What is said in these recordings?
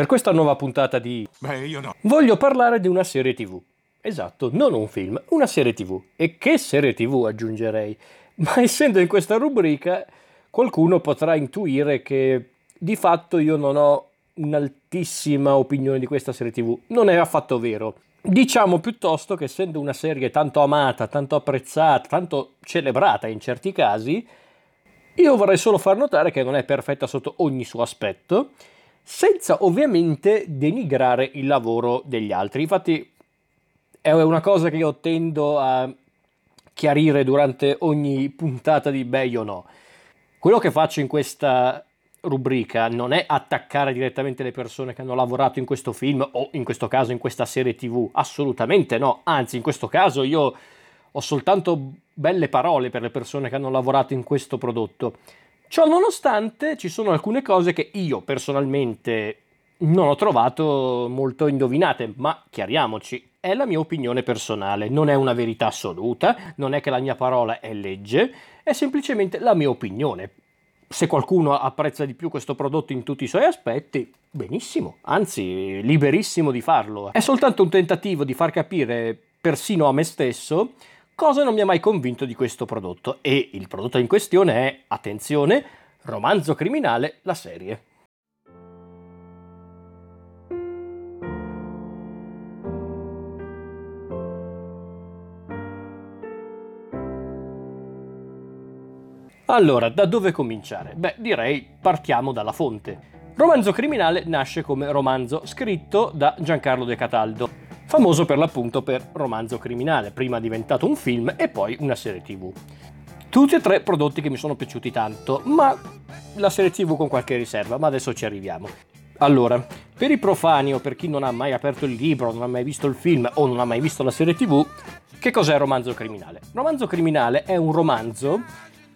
Per questa nuova puntata di Beh, io no. voglio parlare di una serie TV. Esatto, non un film, una serie TV. E che serie TV aggiungerei? Ma essendo in questa rubrica, qualcuno potrà intuire che di fatto io non ho un'altissima opinione di questa serie TV. Non è affatto vero. Diciamo piuttosto che essendo una serie tanto amata, tanto apprezzata, tanto celebrata in certi casi, io vorrei solo far notare che non è perfetta sotto ogni suo aspetto, senza ovviamente denigrare il lavoro degli altri. Infatti è una cosa che io tendo a chiarire durante ogni puntata di Beh o no. Quello che faccio in questa rubrica non è attaccare direttamente le persone che hanno lavorato in questo film o in questo caso in questa serie tv, assolutamente no, anzi in questo caso io ho soltanto belle parole per le persone che hanno lavorato in questo prodotto. Ciò nonostante ci sono alcune cose che io personalmente non ho trovato molto indovinate, ma chiariamoci, è la mia opinione personale, non è una verità assoluta, non è che la mia parola è legge, è semplicemente la mia opinione. Se qualcuno apprezza di più questo prodotto in tutti i suoi aspetti, benissimo, anzi liberissimo di farlo. È soltanto un tentativo di far capire persino a me stesso cosa non mi ha mai convinto di questo prodotto e il prodotto in questione è, attenzione, Romanzo criminale, la serie. Allora, da dove cominciare? Beh, direi partiamo dalla fonte. Romanzo criminale nasce come romanzo scritto da Giancarlo De Cataldo, famoso per l'appunto per Romanzo criminale, prima diventato un film e poi una serie tv. Tutti e tre prodotti che mi sono piaciuti tanto, ma la serie tv con qualche riserva, ma adesso ci arriviamo. Allora, per i profani o per chi non ha mai aperto il libro, non ha mai visto il film o non ha mai visto la serie tv, che cos'è Romanzo criminale? Romanzo criminale è un romanzo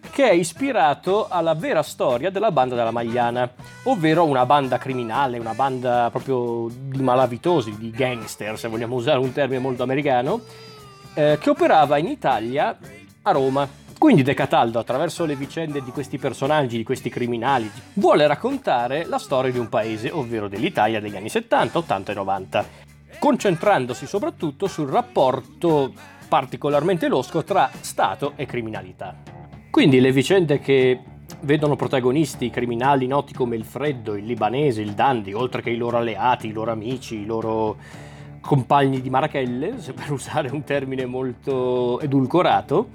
che è ispirato alla vera storia della banda della Magliana, ovvero una banda criminale, una banda proprio di malavitosi, di gangster, se vogliamo usare un termine molto americano, eh, che operava in Italia a Roma. Quindi De Cataldo, attraverso le vicende di questi personaggi, di questi criminali, vuole raccontare la storia di un paese, ovvero dell'Italia degli anni 70, 80 e 90, concentrandosi soprattutto sul rapporto particolarmente losco tra Stato e criminalità. Quindi le vicende che vedono protagonisti criminali noti come il Freddo, il libanese, il Dandy, oltre che i loro alleati, i loro amici, i loro compagni di Marachelle, per usare un termine molto edulcorato,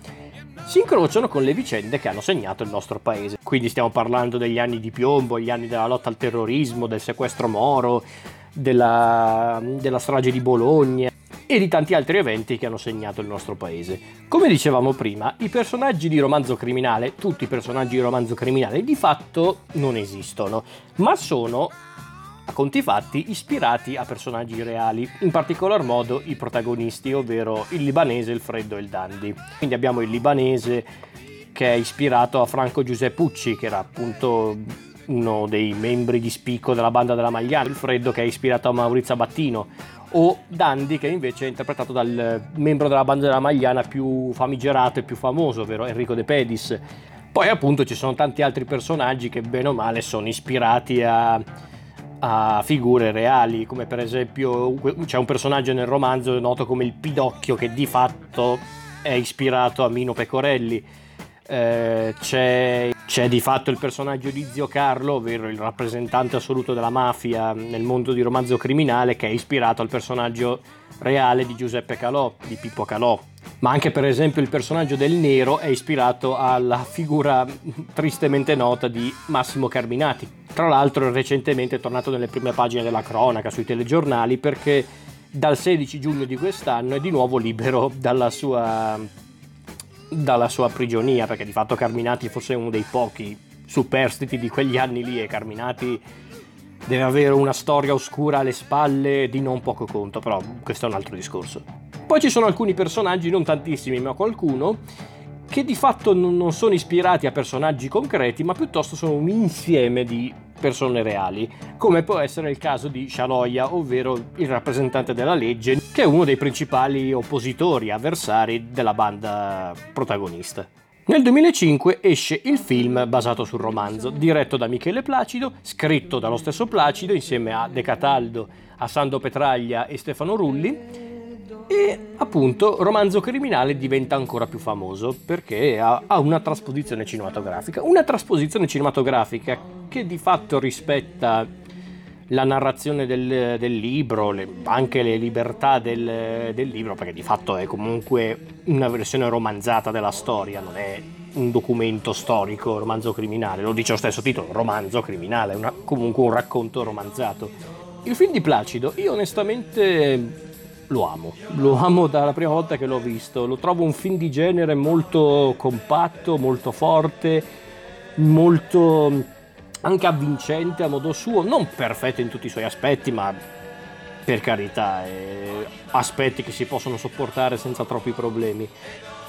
si incrociano con le vicende che hanno segnato il nostro paese. Quindi stiamo parlando degli anni di piombo, gli anni della lotta al terrorismo, del sequestro Moro, della, della strage di Bologna, e di tanti altri eventi che hanno segnato il nostro paese. Come dicevamo prima, i personaggi di romanzo criminale, tutti i personaggi di romanzo criminale, di fatto non esistono, ma sono a conti fatti ispirati a personaggi reali, in particolar modo i protagonisti, ovvero il libanese, il freddo e il dandy. Quindi abbiamo il libanese che è ispirato a Franco Giuseppucci, che era appunto uno dei membri di spicco della banda della Magliana, il freddo che è ispirato a Maurizio Battino, o Dandy che invece è interpretato dal membro della banda della Magliana più famigerato e più famoso, ovvero Enrico De Pedis. Poi appunto ci sono tanti altri personaggi che bene o male sono ispirati a, a figure reali, come per esempio c'è un personaggio nel romanzo noto come il Pidocchio che di fatto è ispirato a Mino Pecorelli. Eh, c'è c'è di fatto il personaggio di Zio Carlo, ovvero il rappresentante assoluto della mafia nel mondo di romanzo criminale, che è ispirato al personaggio reale di Giuseppe Calò, di Pippo Calò. Ma anche per esempio il personaggio del Nero è ispirato alla figura tristemente nota di Massimo Carminati. Tra l'altro recentemente è tornato nelle prime pagine della cronaca, sui telegiornali, perché dal 16 giugno di quest'anno è di nuovo libero dalla sua dalla sua prigionia, perché di fatto Carminati forse è uno dei pochi superstiti di quegli anni lì e Carminati deve avere una storia oscura alle spalle di non poco conto, però questo è un altro discorso. Poi ci sono alcuni personaggi, non tantissimi, ma qualcuno, che di fatto non sono ispirati a personaggi concreti, ma piuttosto sono un insieme di persone reali, come può essere il caso di Shaloya, ovvero il rappresentante della legge, che è uno dei principali oppositori, avversari della banda protagonista. Nel 2005 esce il film basato sul romanzo, diretto da Michele Placido, scritto dallo stesso Placido insieme a De Cataldo, a Sando Petraglia e Stefano Rulli. E appunto Romanzo Criminale diventa ancora più famoso perché ha, ha una trasposizione cinematografica. Una trasposizione cinematografica che di fatto rispetta la narrazione del, del libro, le, anche le libertà del, del, libro, perché di fatto è comunque una versione romanzata della storia, non è un documento storico, romanzo criminale, lo dice lo stesso titolo, romanzo criminale, una, comunque un racconto romanzato. Il film di Placido, io onestamente lo amo, lo amo dalla prima volta che l'ho visto, lo trovo un film di genere molto compatto, molto forte, molto anche avvincente a modo suo, non perfetto in tutti i suoi aspetti, ma per carità, eh, aspetti che si possono sopportare senza troppi problemi.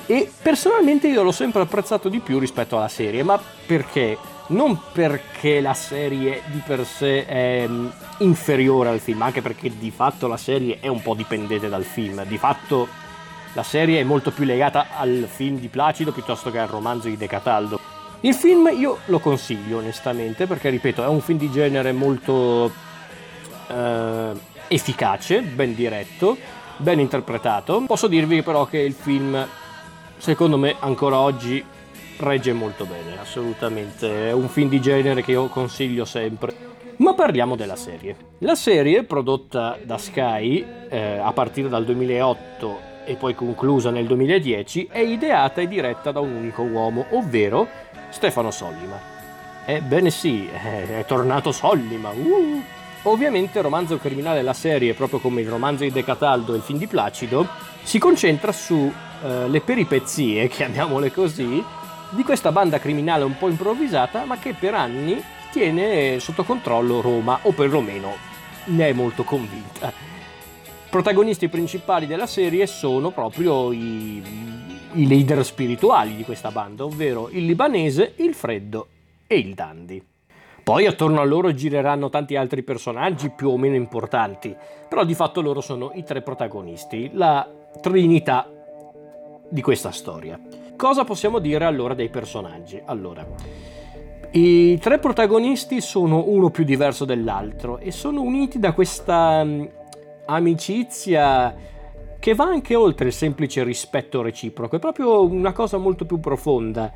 E personalmente io l'ho sempre apprezzato di più rispetto alla serie, ma perché? Non perché la serie di per sé è mm, inferiore al film, anche perché di fatto la serie è un po' dipendente dal film, di fatto la serie è molto più legata al film di Placido piuttosto che al romanzo di De Cataldo. Il film io lo consiglio onestamente perché, ripeto, è un film di genere molto eh, efficace, ben diretto, ben interpretato. Posso dirvi però che il film, secondo me, ancora oggi regge molto bene, assolutamente. È un film di genere che io consiglio sempre. Ma parliamo della serie. La serie, prodotta da Sky eh, a partire dal 2008 e poi conclusa nel 2010, è ideata e diretta da un unico uomo, ovvero Stefano Sollima. Ebbene sì, è tornato Sollima. Uh! Ovviamente romanzo criminale, la serie, proprio come il romanzo di De Cataldo e il film di Placido, si concentra sulle eh, peripezie, chiamiamole così, di questa banda criminale un po' improvvisata, ma che per anni tiene sotto controllo Roma, o perlomeno ne è molto convinta. Protagonisti principali della serie sono proprio i, i leader spirituali di questa banda, ovvero il libanese, il freddo e il dandy. Poi attorno a loro gireranno tanti altri personaggi più o meno importanti, però di fatto loro sono i tre protagonisti, la trinità di questa storia. Cosa possiamo dire allora dei personaggi? Allora, i tre protagonisti sono uno più diverso dell'altro e sono uniti da questa mm, amicizia che va anche oltre il semplice rispetto reciproco, è proprio una cosa molto più profonda.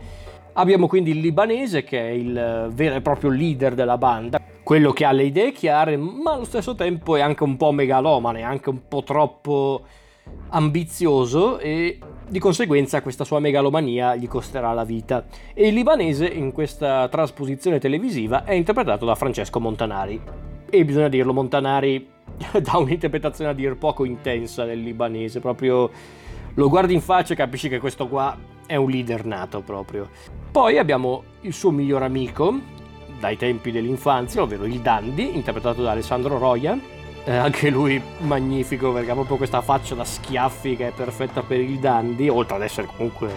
Abbiamo quindi il libanese che è il vero e proprio leader della banda, quello che ha le idee chiare, ma allo stesso tempo è anche un po' megalomane, anche un po' troppo ambizioso e di conseguenza questa sua megalomania gli costerà la vita. E il libanese in questa trasposizione televisiva è interpretato da Francesco Montanari. E bisogna dirlo, Montanari dà un'interpretazione a dir poco intensa del libanese, proprio lo guardi in faccia e capisci che questo qua è un leader nato proprio. Poi abbiamo il suo miglior amico dai tempi dell'infanzia, ovvero il Dandy, interpretato da Alessandro Roya. Eh, anche lui magnifico perché ha proprio questa faccia da schiaffi che è perfetta per il Dandy, oltre ad essere comunque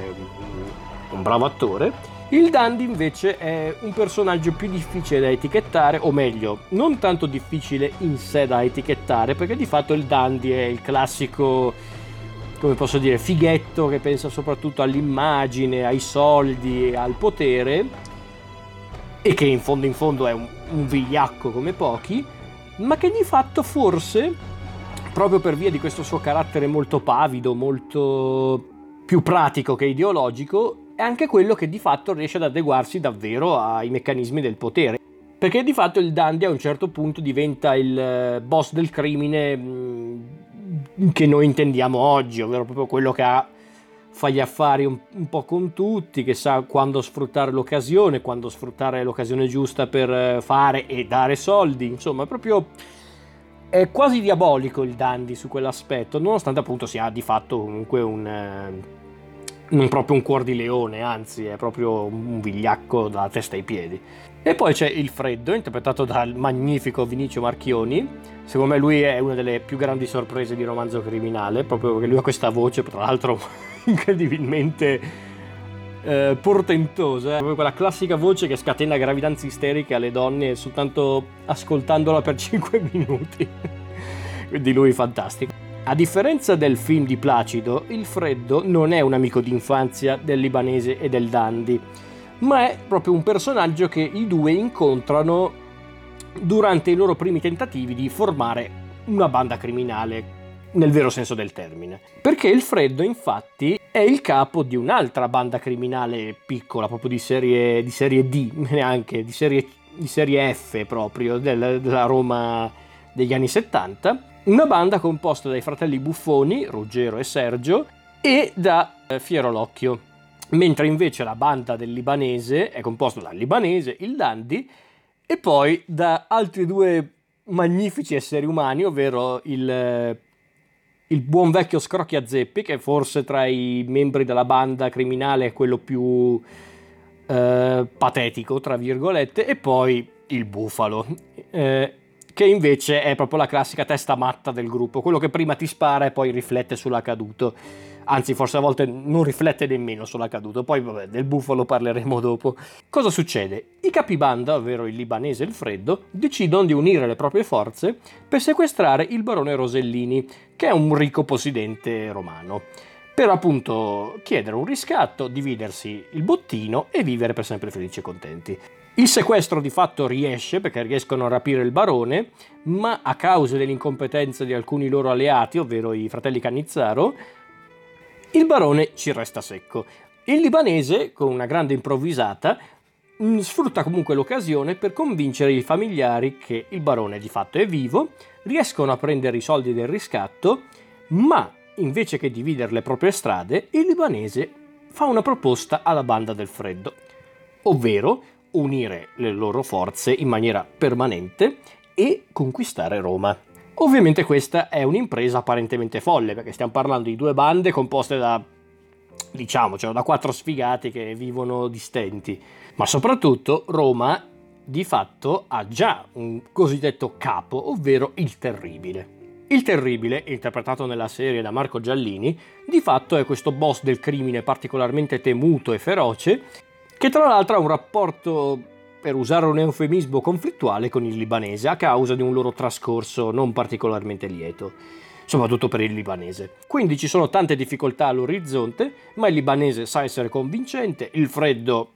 un bravo attore. Il Dandy invece è un personaggio più difficile da etichettare, o meglio, non tanto difficile in sé da etichettare, perché di fatto il Dandy è il classico, come posso dire, fighetto che pensa soprattutto all'immagine, ai soldi, al potere, e che in fondo in fondo è un, un vigliacco come pochi, ma che di fatto forse, proprio per via di questo suo carattere molto pavido, molto più pratico che ideologico, è anche quello che di fatto riesce ad adeguarsi davvero ai meccanismi del potere. Perché di fatto il Dandy a un certo punto diventa il eh, boss del crimine mm, che noi intendiamo oggi, ovvero proprio quello che ha, fa gli affari un, un, po' con tutti, che sa quando sfruttare l'occasione, quando sfruttare l'occasione giusta per eh, fare e dare soldi, insomma, è proprio è quasi diabolico il Dandy su quell'aspetto, nonostante appunto sia di fatto comunque un eh, non proprio un cuor di leone, anzi è proprio un vigliacco dalla testa ai piedi. E poi c'è Il Freddo, interpretato dal magnifico Vinicio Marchioni. Secondo me lui è una delle più grandi sorprese di romanzo criminale, proprio perché lui ha questa voce, tra l'altro incredibilmente eh, portentosa. Proprio quella classica voce che scatena gravidanze isteriche alle donne soltanto ascoltandola per 5 minuti. Quindi lui fantastico. A differenza del film di Placido, il Freddo non è un amico d'infanzia del libanese e del dandy, ma è proprio un personaggio che i due incontrano durante i loro primi tentativi di formare una banda criminale nel vero senso del termine. Perché il Freddo, infatti, è il capo di un'altra banda criminale piccola, proprio di serie, di serie D, neanche di serie, di serie F proprio, del, della Roma degli anni 70, una banda composta dai fratelli Buffoni, Ruggero e Sergio, e da eh, Fiero Locchio, mentre invece la banda del libanese è composta dal libanese, il Dandy, e poi da altri due magnifici esseri umani, ovvero il, il buon vecchio Scrocchia Zeppi, che forse tra i membri della banda criminale è quello più eh, patetico, tra virgolette, e poi il Bufalo. Eh, che invece è proprio la classica testa matta del gruppo, quello che prima ti spara e poi riflette sull'accaduto. Anzi, forse a volte non riflette nemmeno sull'accaduto, poi vabbè, del bufalo parleremo dopo. Cosa succede? I capibanda, ovvero il libanese e il freddo, decidono di unire le proprie forze per sequestrare il barone Rosellini, che è un ricco possidente romano per appunto chiedere un riscatto, dividersi il bottino e vivere per sempre felici e contenti. Il sequestro di fatto riesce perché riescono a rapire il barone, ma a causa dell'incompetenza di alcuni loro alleati, ovvero i fratelli Cannizzaro, il barone ci resta secco. Il libanese, con una grande improvvisata, mm, sfrutta comunque l'occasione per convincere i familiari che il barone di fatto è vivo, riescono a prendere i soldi del riscatto, ma invece che dividere le proprie strade, il libanese fa una proposta alla banda del freddo, ovvero unire le loro forze in maniera permanente e conquistare Roma. Ovviamente questa è un'impresa apparentemente folle, perché stiamo parlando di due bande composte da, diciamocelo, da quattro sfigati che vivono distenti. Ma soprattutto Roma, di fatto, ha già un cosiddetto capo, ovvero il Terribile. Il Terribile, interpretato nella serie da Marco Giallini, di fatto è questo boss del crimine particolarmente temuto e feroce che tra l'altro ha un rapporto, per usare un eufemismo, conflittuale con il libanese a causa di un loro trascorso non particolarmente lieto, soprattutto per il libanese. Quindi ci sono tante difficoltà all'orizzonte, ma il libanese sa essere convincente, il freddo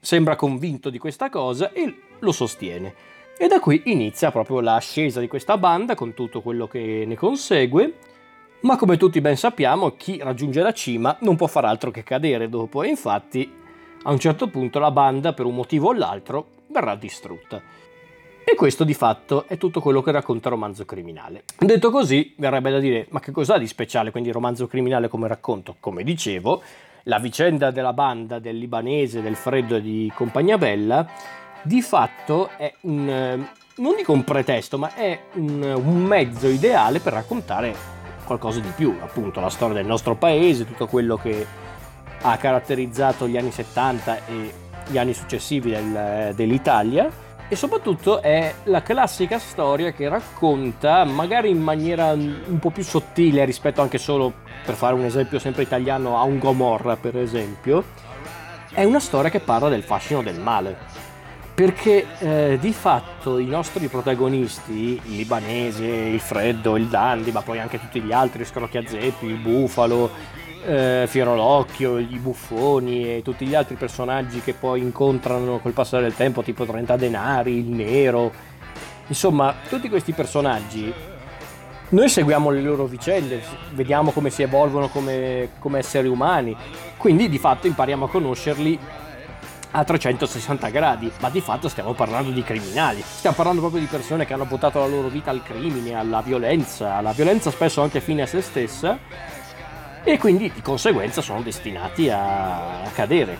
sembra convinto di questa cosa e lo sostiene. E da qui inizia proprio l'ascesa di questa banda con tutto quello che ne consegue. Ma come tutti ben sappiamo, chi raggiunge la cima non può far altro che cadere dopo, e infatti a un certo punto la banda, per un motivo o l'altro, verrà distrutta. E questo di fatto è tutto quello che racconta Romanzo Criminale. Detto così, verrebbe da dire, ma che cos'ha di speciale quindi Romanzo Criminale come racconto? Come dicevo, la vicenda della banda, del libanese, del freddo e di Compagnia Bella, di fatto è un, non dico un pretesto, ma è un, un mezzo ideale per raccontare qualcosa di più, appunto la storia del nostro paese, tutto quello che ha caratterizzato gli anni 70 e gli anni successivi del, dell'Italia e soprattutto è la classica storia che racconta, magari in maniera un po' più sottile rispetto anche solo, per fare un esempio sempre italiano, a un Gomorra per esempio, è una storia che parla del fascino del male. Perché eh, di fatto i nostri protagonisti, il libanese, il freddo, il dandy, ma poi anche tutti gli altri, Scrocchiazeppi, il bufalo, eh, Fierolocchio, i buffoni e tutti gli altri personaggi che poi incontrano col passare del tempo, tipo 30 denari, il nero. Insomma, tutti questi personaggi, noi seguiamo le loro vicende, vediamo come si evolvono come, come esseri umani, quindi di fatto impariamo a conoscerli a 360 gradi, ma di fatto stiamo parlando di criminali, stiamo parlando proprio di persone che hanno buttato la loro vita al crimine, alla violenza, alla violenza spesso anche fine a se stessa e quindi di conseguenza sono destinati a, cadere,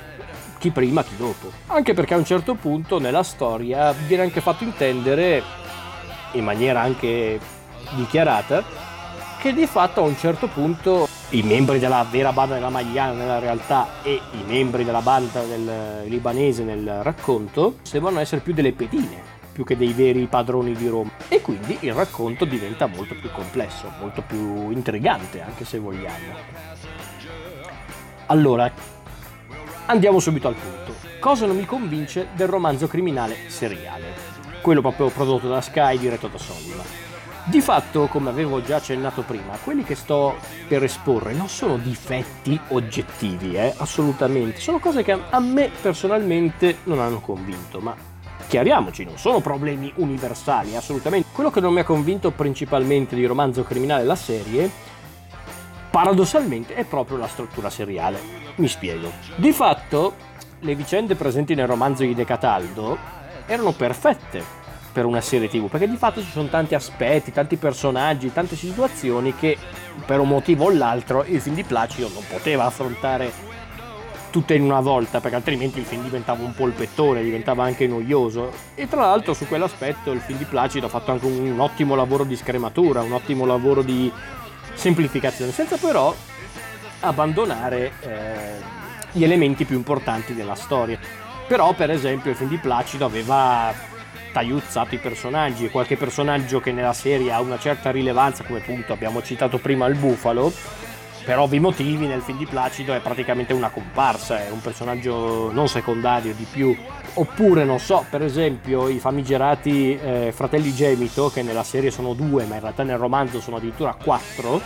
chi prima chi dopo. Anche perché a un certo punto nella storia viene anche fatto intendere, in maniera anche dichiarata, che di fatto a un certo punto i membri della vera banda della Magliana nella realtà e i membri della banda del libanese nel racconto sembrano essere più delle pedine più che dei veri padroni di Roma. E quindi il racconto diventa molto più complesso, molto più intrigante, anche se vogliamo. Allora, andiamo subito al punto. Cosa non mi convince del romanzo criminale seriale? Quello proprio prodotto da Sky, diretto da Solima. Di fatto, come avevo già accennato prima, quelli che sto per esporre non sono difetti oggettivi, eh, assolutamente, sono cose che a me personalmente non hanno convinto, ma chiariamoci, non sono problemi universali, assolutamente. Quello che non mi ha convinto principalmente di romanzo criminale la serie, paradossalmente, è proprio la struttura seriale. Mi spiego. Di fatto, le vicende presenti nel romanzo di De Cataldo erano perfette per una serie tv perché di fatto ci sono tanti aspetti, tanti personaggi, tante situazioni che per un motivo o l'altro il film di Placido non poteva affrontare tutte in una volta perché altrimenti il film diventava un polpettone, diventava anche noioso e tra l'altro su quell'aspetto il film di Placido ha fatto anche un, un ottimo lavoro di scrematura, un ottimo lavoro di semplificazione senza però abbandonare eh, gli elementi più importanti della storia. Però per esempio il film di Placido aveva tagliuzzato i personaggi e qualche personaggio che nella serie ha una certa rilevanza, come appunto abbiamo citato prima il bufalo, per ovvi motivi nel film di Placido è praticamente una comparsa, è un personaggio non secondario di più. Oppure, non so, per esempio i famigerati eh, fratelli Gemito, che nella serie sono due, ma in realtà nel romanzo sono addirittura quattro,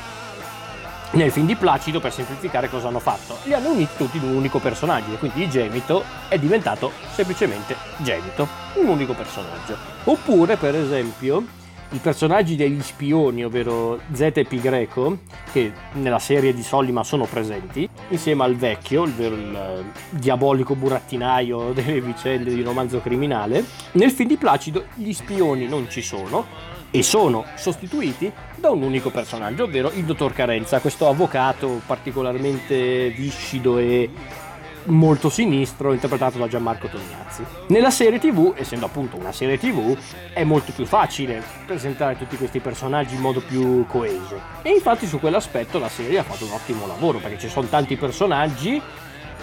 nel film di Placido, per semplificare cosa hanno fatto, li hanno uniti tutti in un unico personaggio e quindi Gemito è diventato semplicemente Gemito, un unico personaggio. Oppure, per esempio, i personaggi degli spioni, ovvero Z e Pi Greco, che nella serie di Sollima sono presenti, insieme al vecchio, ovvero il eh, diabolico burattinaio delle vicende di romanzo criminale. Nel film di Placido gli spioni non ci sono e sono sostituiti da un unico personaggio, ovvero il dottor Carenza, questo avvocato particolarmente viscido e molto sinistro interpretato da Gianmarco Tognazzi. Nella serie tv, essendo appunto una serie tv, è molto più facile presentare tutti questi personaggi in modo più coeso. E infatti su quell'aspetto la serie ha fatto un ottimo lavoro perché ci sono tanti personaggi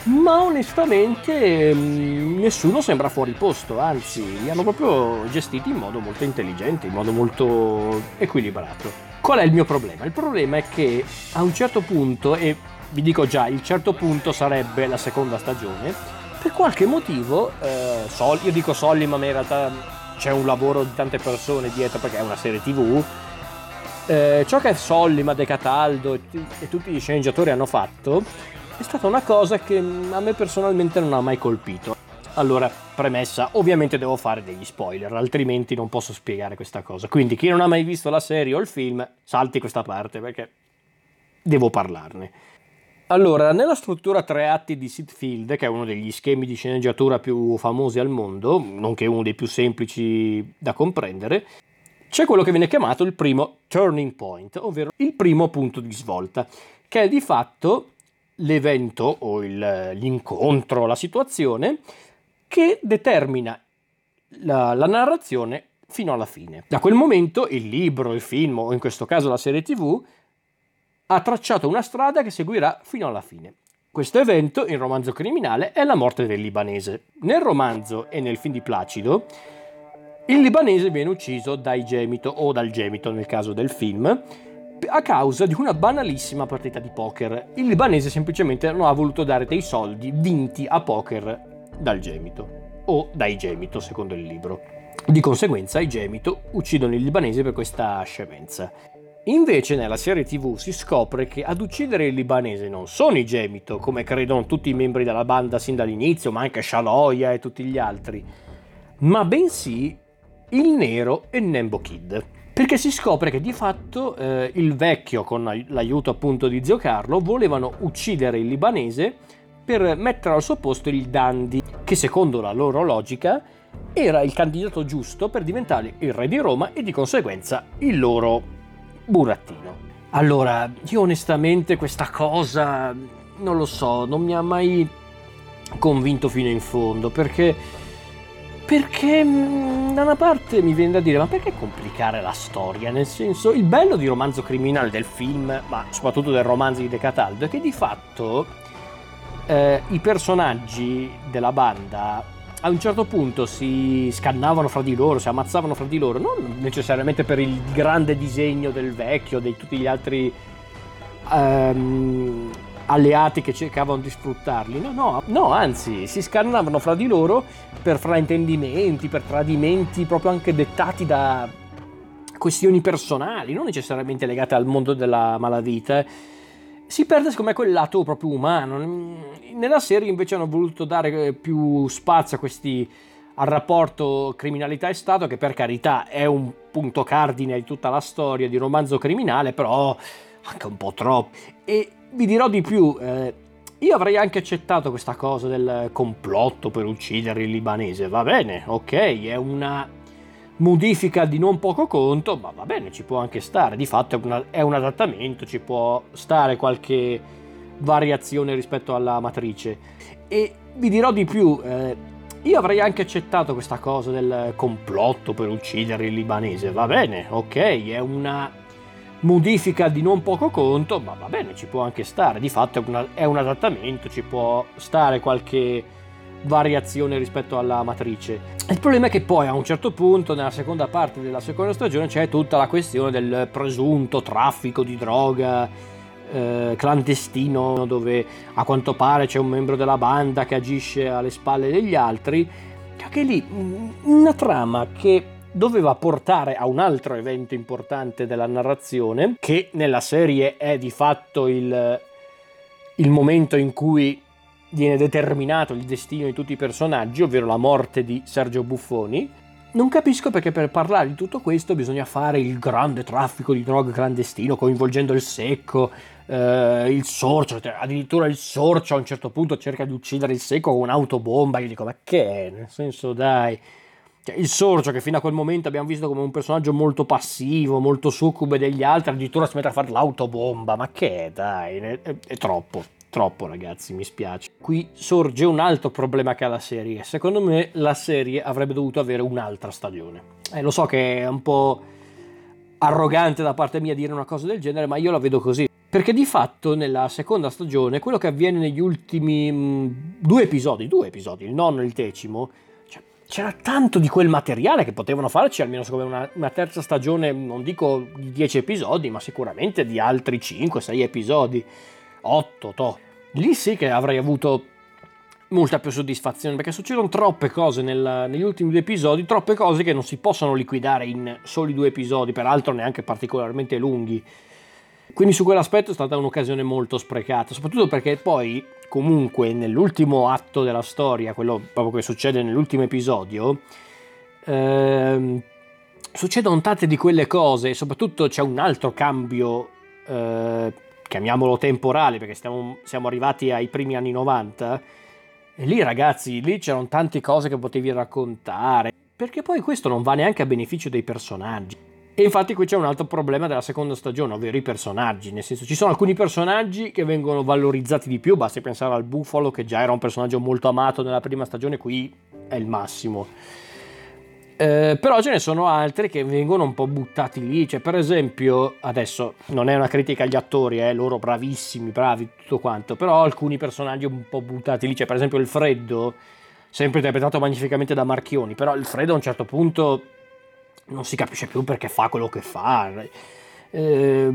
ma onestamente mm, nessuno sembra fuori posto, anzi li hanno proprio gestiti in modo molto intelligente, in modo molto equilibrato. Qual è il mio problema? Il problema è che a un certo punto, e vi dico già, il certo punto sarebbe la seconda stagione, per qualche motivo, eh, Sol, io dico Solly, ma in realtà c'è un lavoro di tante persone dietro perché è una serie tv, eh, ciò che Sollima, De Cataldo e, t- e tutti gli sceneggiatori hanno fatto è stata una cosa che a me personalmente non ha mai colpito. Allora, premessa, ovviamente devo fare degli spoiler, altrimenti non posso spiegare questa cosa. Quindi chi non ha mai visto la serie o il film, salti questa parte perché devo parlarne. Allora, nella struttura tre atti di Sitfield, che è uno degli schemi di sceneggiatura più famosi al mondo, nonché uno dei più semplici da comprendere, c'è quello che viene chiamato il primo turning point, ovvero il primo punto di svolta, che è di fatto l'evento o il, l'incontro, la situazione che determina la, la narrazione fino alla fine. Da quel momento il libro, il film o in questo caso la serie tv ha tracciato una strada che seguirà fino alla fine. Questo evento, in romanzo criminale, è la morte del libanese. Nel romanzo e nel film di Placido, il libanese viene ucciso dai Gemito o dal Gemito nel caso del film, a causa di una banalissima partita di poker. Il libanese semplicemente non ha voluto dare dei soldi vinti a poker dal Gemito o dai Gemito, secondo il libro. Di conseguenza i Gemito uccidono il libanese per questa scemenza. Invece nella serie tv si scopre che ad uccidere il libanese non sono i Gemito, come credono tutti i membri della banda sin dall'inizio, ma anche Shaloya e tutti gli altri, ma bensì il nero e Nembo Kid. Perché si scopre che di fatto eh, il vecchio, con l'aiuto appunto di zio Carlo, volevano uccidere il libanese per mettere al suo posto il Dandi, che secondo la loro logica era il candidato giusto per diventare il re di Roma e di conseguenza il loro burattino. Allora, io onestamente questa cosa non lo so, non mi ha mai convinto fino in fondo perché perché mm, da una parte mi viene da dire, ma perché complicare la storia? Nel senso, il bello di romanzo criminale del film, ma soprattutto del romanzo di De Cataldo, è che di fatto eh, i personaggi della banda a un certo punto si scannavano fra di loro, si ammazzavano fra di loro, non necessariamente per il grande disegno del vecchio, di tutti gli altri um, alleati che cercavano di sfruttarli. No, no, no, anzi, si scannavano fra di loro per fraintendimenti, per tradimenti proprio anche dettati da questioni personali, non necessariamente legate al mondo della malavita, si perde secondo me quel lato proprio umano. Nella serie invece hanno voluto dare più spazio a questi al rapporto criminalità e Stato, che per carità è un punto cardine di tutta la storia di romanzo criminale, però anche un po' troppo. E vi dirò di più, eh, io avrei anche accettato questa cosa del complotto per uccidere il libanese, va bene, ok, è una modifica di non poco conto, ma va bene, ci può anche stare, di fatto è, una, è un adattamento, ci può stare qualche variazione rispetto alla matrice. E vi dirò di più, eh, io avrei anche accettato questa cosa del complotto per uccidere il libanese, va bene, ok, è una modifica di non poco conto, ma va bene, ci può anche stare, di fatto è, una, è un adattamento, ci può stare qualche variazione rispetto alla matrice. Il problema è che poi a un certo punto, nella seconda parte della seconda stagione, c'è tutta la questione del presunto traffico di droga eh, clandestino, dove a quanto pare c'è un membro della banda che agisce alle spalle degli altri. Anche lì una trama che doveva portare a un altro evento importante della narrazione, che nella serie è di fatto il, il momento in cui viene determinato il destino di tutti i personaggi, ovvero la morte di Sergio Buffoni. Non capisco perché per parlare di tutto questo bisogna fare il grande traffico di droga clandestino, coinvolgendo il secco, eh, il sorcio, cioè, addirittura il sorcio a un certo punto cerca di uccidere il secco con un'autobomba. Io dico, ma che è? Nel senso, dai. Cioè, il sorcio, che fino a quel momento abbiamo visto come un personaggio molto passivo, molto succube degli altri, addirittura si mette a fare l'autobomba. Ma che è, dai? È, è, è troppo. Troppo ragazzi, mi spiace. Qui sorge un altro problema che ha la serie. Secondo me la serie avrebbe dovuto avere un'altra stagione. Eh, lo so che è un po' arrogante da parte mia dire una cosa del genere, ma io la vedo così. Perché di fatto nella seconda stagione quello che avviene negli ultimi mh, mm, due episodi, due episodi, il nono e il decimo, cioè, c'era tanto di quel materiale che potevano farci almeno secondo me una, una terza stagione, non dico di dieci episodi, ma sicuramente di altri 5-6 episodi 8, to. Lì sì che avrei avuto molta più soddisfazione perché succedono troppe cose nel, negli ultimi due episodi, troppe cose che non si possono liquidare in soli due episodi, peraltro neanche particolarmente lunghi. Quindi su quell'aspetto è stata un'occasione molto sprecata, soprattutto perché poi comunque nell'ultimo atto della storia, quello proprio che succede nell'ultimo episodio, ehm, succedono tante di quelle cose e soprattutto c'è un altro cambio eh, chiamiamolo temporale perché stiamo, siamo arrivati ai primi anni 90, e lì ragazzi, lì c'erano tante cose che potevi raccontare, perché poi questo non va neanche a beneficio dei personaggi. E infatti qui c'è un altro problema della seconda stagione, ovvero i personaggi, nel senso ci sono alcuni personaggi che vengono valorizzati di più, basti pensare al Buffalo che già era un personaggio molto amato nella prima stagione, qui è il massimo eh, però ce ne sono altri che vengono un po' buttati lì, cioè per esempio, adesso non è una critica agli attori, eh, loro bravissimi, bravi, tutto quanto, però alcuni personaggi un po' buttati lì, cioè per esempio il Freddo, sempre interpretato magnificamente da Marchioni, però il Freddo a un certo punto non si capisce più perché fa quello che fa. Eh,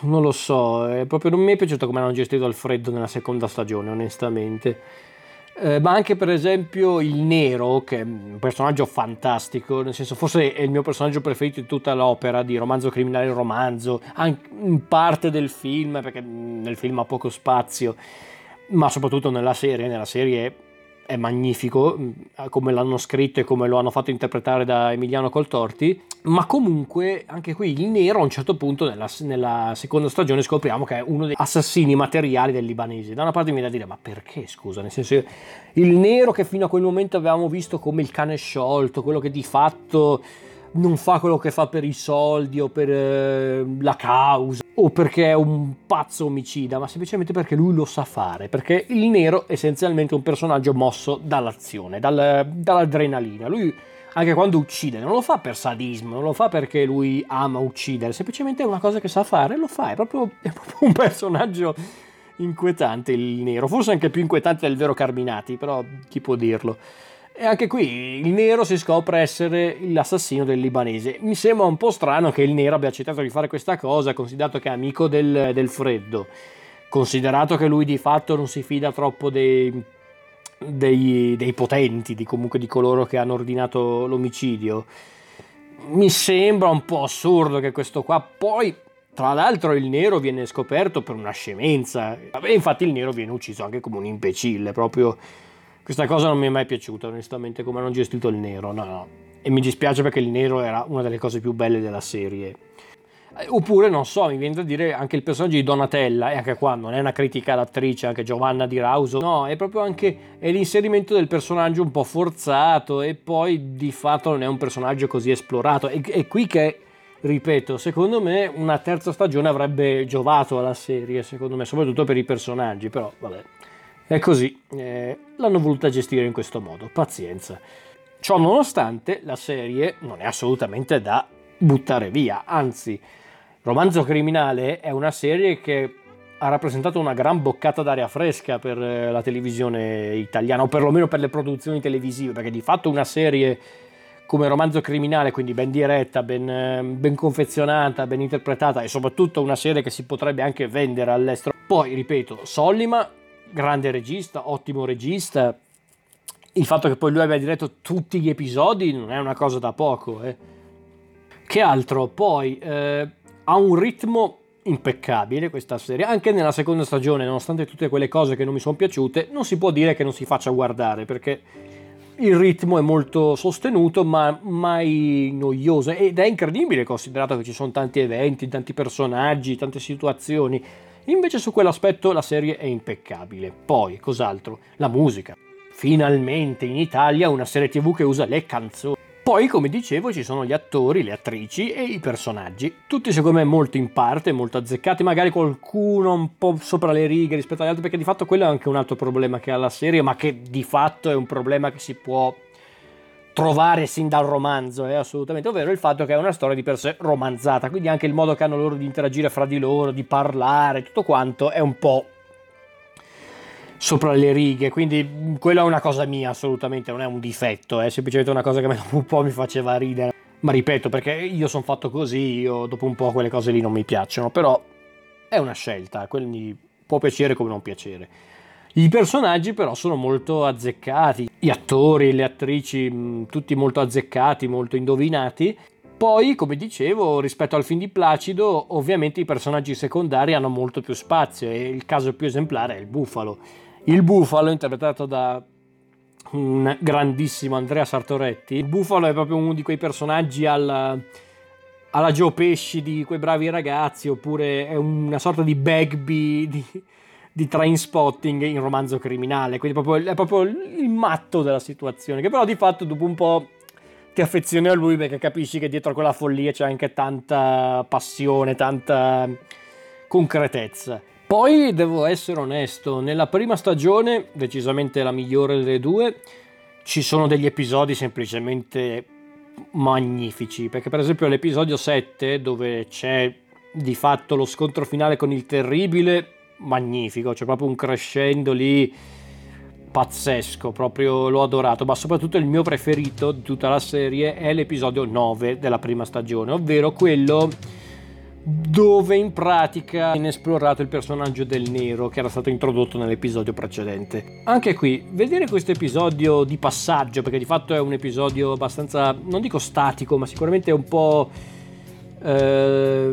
non lo so, proprio non mi è piaciuto come hanno gestito il Freddo nella seconda stagione, onestamente. Eh, ma anche per esempio il Nero, che è un personaggio fantastico, nel senso forse è il mio personaggio preferito di tutta l'opera di romanzo criminale romanzo, anche in parte del film, perché nel film ha poco spazio, ma soprattutto nella serie, nella serie è magnifico mm, come l'hanno scritto e come lo hanno fatto interpretare da Emiliano Coltorti ma comunque anche qui il nero a un certo punto nella, nella, seconda stagione scopriamo che è uno degli assassini materiali del libanese. Da una parte mi viene da dire ma perché scusa? Nel senso il nero che fino a quel momento avevamo visto come il cane sciolto quello che di fatto non fa quello che fa per i soldi o per eh, la causa o perché è un pazzo omicida, ma semplicemente perché lui lo sa fare, perché il nero è essenzialmente un personaggio mosso dall'azione, dal, dall'adrenalina. Lui anche quando uccide non lo fa per sadismo, non lo fa perché lui ama uccidere, semplicemente è una cosa che sa fare, lo fa, è proprio, è proprio un personaggio inquietante il nero, forse anche più inquietante del vero Carminati, però chi può dirlo. E anche qui il nero si scopre essere l'assassino del libanese. Mi sembra un po' strano che il nero abbia accettato di fare questa cosa, considerato che è amico del, del freddo, considerato che lui di fatto non si fida troppo dei, dei, dei potenti, di, comunque di coloro che hanno ordinato l'omicidio. mi sembra un po' assurdo che questo qua poi tra l'altro il nero viene scoperto per una scemenza e infatti il nero viene ucciso anche come un imbecille proprio questa cosa non mi è mai piaciuta onestamente come hanno gestito il nero no no. E mi dispiace perché il nero era una delle cose più belle della serie. Eh, oppure non so mi viene da dire anche il personaggio di Donatella e anche qua non è una critica all'attrice anche Giovanna di Rauso no è proprio anche è l'inserimento del personaggio un po' forzato e poi di fatto non è un personaggio così esplorato. E, è qui che ripeto, secondo me una terza stagione avrebbe giovato alla serie, secondo me, soprattutto per i personaggi, però vabbè, è così, eh, l'hanno voluta gestire in questo modo, pazienza. Ciò nonostante, la serie non è assolutamente da buttare via, anzi, Romanzo Criminale è una serie che ha rappresentato una gran boccata d'aria fresca per eh, la televisione italiana, o perlomeno per le produzioni televisive, perché di fatto una serie come romanzo criminale, quindi ben diretta, ben, ehm, ben, confezionata, ben interpretata e soprattutto una serie che si potrebbe anche vendere all'estero. Poi, ripeto, Sollima, grande regista, ottimo regista. Il fatto che poi lui abbia diretto tutti gli episodi non è una cosa da poco. Eh. Che altro? Poi eh, ha un ritmo impeccabile questa serie, anche nella seconda stagione, nonostante tutte quelle cose che non mi sono piaciute, non si può dire che non si faccia guardare perché il ritmo è molto sostenuto ma mai noioso ed è incredibile considerato che ci sono tanti eventi, tanti personaggi, tante situazioni. Invece su quell'aspetto la serie è impeccabile. Poi, cos'altro? La musica. Finalmente in Italia una serie tv che usa le canzoni. Poi, come dicevo, ci sono gli attori, le attrici e i personaggi, tutti secondo me molto in parte, molto azzeccati, magari qualcuno un po' sopra le righe rispetto agli altri, perché di fatto quello è anche un altro problema che ha la serie, ma che di fatto è un problema che si può trovare sin dal romanzo, eh, assolutamente, ovvero il fatto che è una storia di per sé romanzata, quindi anche il modo che hanno loro di interagire fra di loro, di parlare, tutto quanto è un po' sopra le righe, quindi quella è una cosa mia assolutamente, non è un difetto, è semplicemente una cosa che un po' mi faceva ridere. Ma ripeto, perché io sono fatto così, io dopo un po' quelle cose lì non mi piacciono, però è una scelta, quindi può piacere come non piacere. I personaggi però sono molto azzeccati, gli attori, le attrici, tutti molto azzeccati, molto indovinati. Poi, come dicevo, rispetto al film di Placido, ovviamente i personaggi secondari hanno molto più spazio e il caso più esemplare è il bufalo il bufalo, interpretato da un grandissimo Andrea Sartoretti. Il bufalo è proprio uno di quei personaggi alla, alla Joe Pesci di quei bravi ragazzi, oppure è una sorta di Bagby di, di train spotting in romanzo criminale. Quindi proprio, è proprio il matto della situazione, che però di fatto dopo un po' ti affezioni a lui perché capisci che dietro a quella follia c'è anche tanta passione, tanta concretezza. Poi devo essere onesto, nella prima stagione, decisamente la migliore delle due, ci sono degli episodi semplicemente magnifici, perché per esempio l'episodio 7 dove c'è di fatto lo scontro finale con il terribile, magnifico, c'è proprio un crescendo lì pazzesco, proprio l'ho adorato, ma soprattutto il mio preferito di tutta la serie è l'episodio 9 della prima stagione, ovvero quello dove in pratica viene esplorato il personaggio del nero che era stato introdotto nell'episodio precedente. Anche qui, vedere questo episodio di passaggio, perché di fatto è un episodio abbastanza, non dico statico, ma sicuramente un po'... Eh,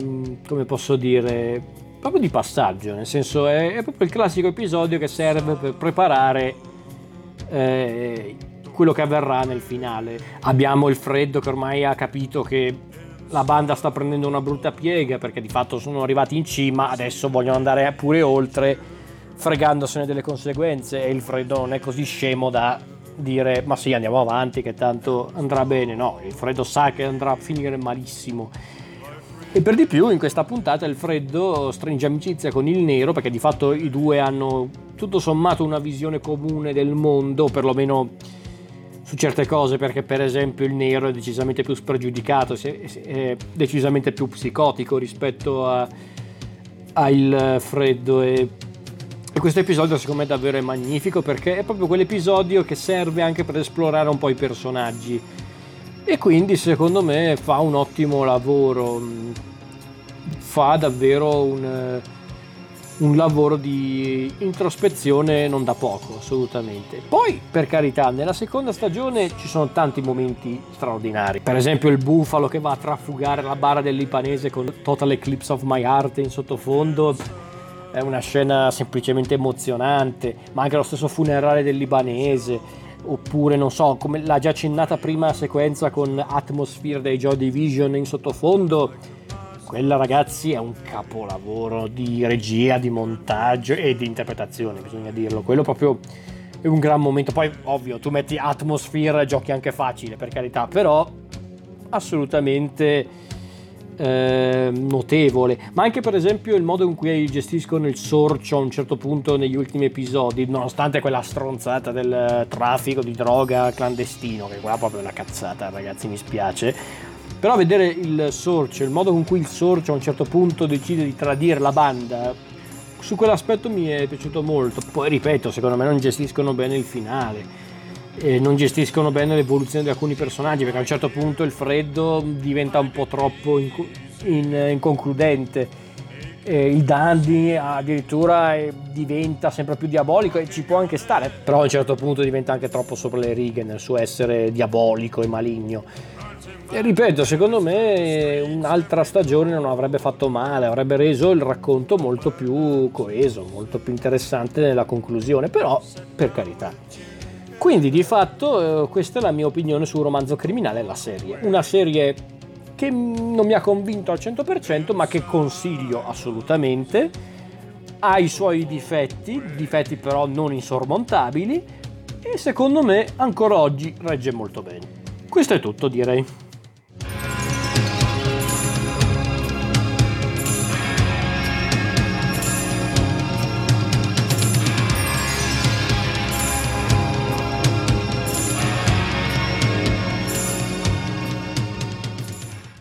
come posso dire? Proprio di passaggio, nel senso è, è proprio il classico episodio che serve per preparare eh, quello che avverrà nel finale. Abbiamo il freddo che ormai ha capito che la banda sta prendendo una brutta piega perché di fatto sono arrivati in cima, adesso vogliono andare pure oltre fregandosene delle conseguenze e il freddo non è così scemo da dire ma sì andiamo avanti che tanto andrà bene, no, il freddo sa che andrà a finire malissimo. E per di più in questa puntata il freddo stringe amicizia con il nero perché di fatto i due hanno tutto sommato una visione comune del mondo, perlomeno su certe cose perché per esempio il nero è decisamente più spregiudicato, è decisamente più psicotico rispetto al freddo. E, e, questo episodio secondo me è davvero magnifico perché è proprio quell'episodio che serve anche per esplorare un po' i personaggi e quindi secondo me fa un ottimo lavoro, fa davvero un un lavoro di introspezione non da poco, assolutamente. Poi, per carità, nella seconda stagione ci sono tanti momenti straordinari. Per esempio il bufalo che va a trafugare la bara del lipanese con Total Eclipse of My Heart in sottofondo. È una scena semplicemente emozionante, ma anche lo stesso funerale del libanese oppure non so, come l'ha già accennata prima sequenza con Atmosphere dei Joy Division in sottofondo quella ragazzi è un capolavoro di regia, di montaggio e di interpretazione, bisogna dirlo. Quello proprio è un gran momento. Poi, ovvio, tu metti Atmosphere, giochi anche facile, per carità, però assolutamente eh, notevole. Ma anche per esempio il modo in cui gestiscono il sorcio a un certo punto negli ultimi episodi, nonostante quella stronzata del traffico di droga clandestino, che qua è proprio una cazzata, ragazzi, mi spiace però vedere il sorcio, il modo con cui il sorcio a un certo punto decide di tradire la banda, su quell'aspetto mi è piaciuto molto. Poi ripeto, secondo me non gestiscono bene il finale. E non gestiscono bene l'evoluzione di alcuni personaggi perché a un certo punto il freddo diventa un po' troppo inc- in- inconcludente eh, il Dandy addirittura eh, diventa sempre più diabolico e ci può anche stare però a un certo punto diventa anche troppo sopra le righe nel suo essere diabolico e maligno e ripeto, secondo me un'altra stagione non avrebbe fatto male, avrebbe reso il racconto molto più coeso, molto più interessante nella conclusione, però per carità. Quindi di fatto eh, questa è la mia opinione sul romanzo criminale, la serie. Una serie che non mi ha convinto al 100% ma che consiglio assolutamente. Ha i suoi difetti, difetti però non insormontabili e secondo me ancora oggi regge molto bene. Questo è tutto direi.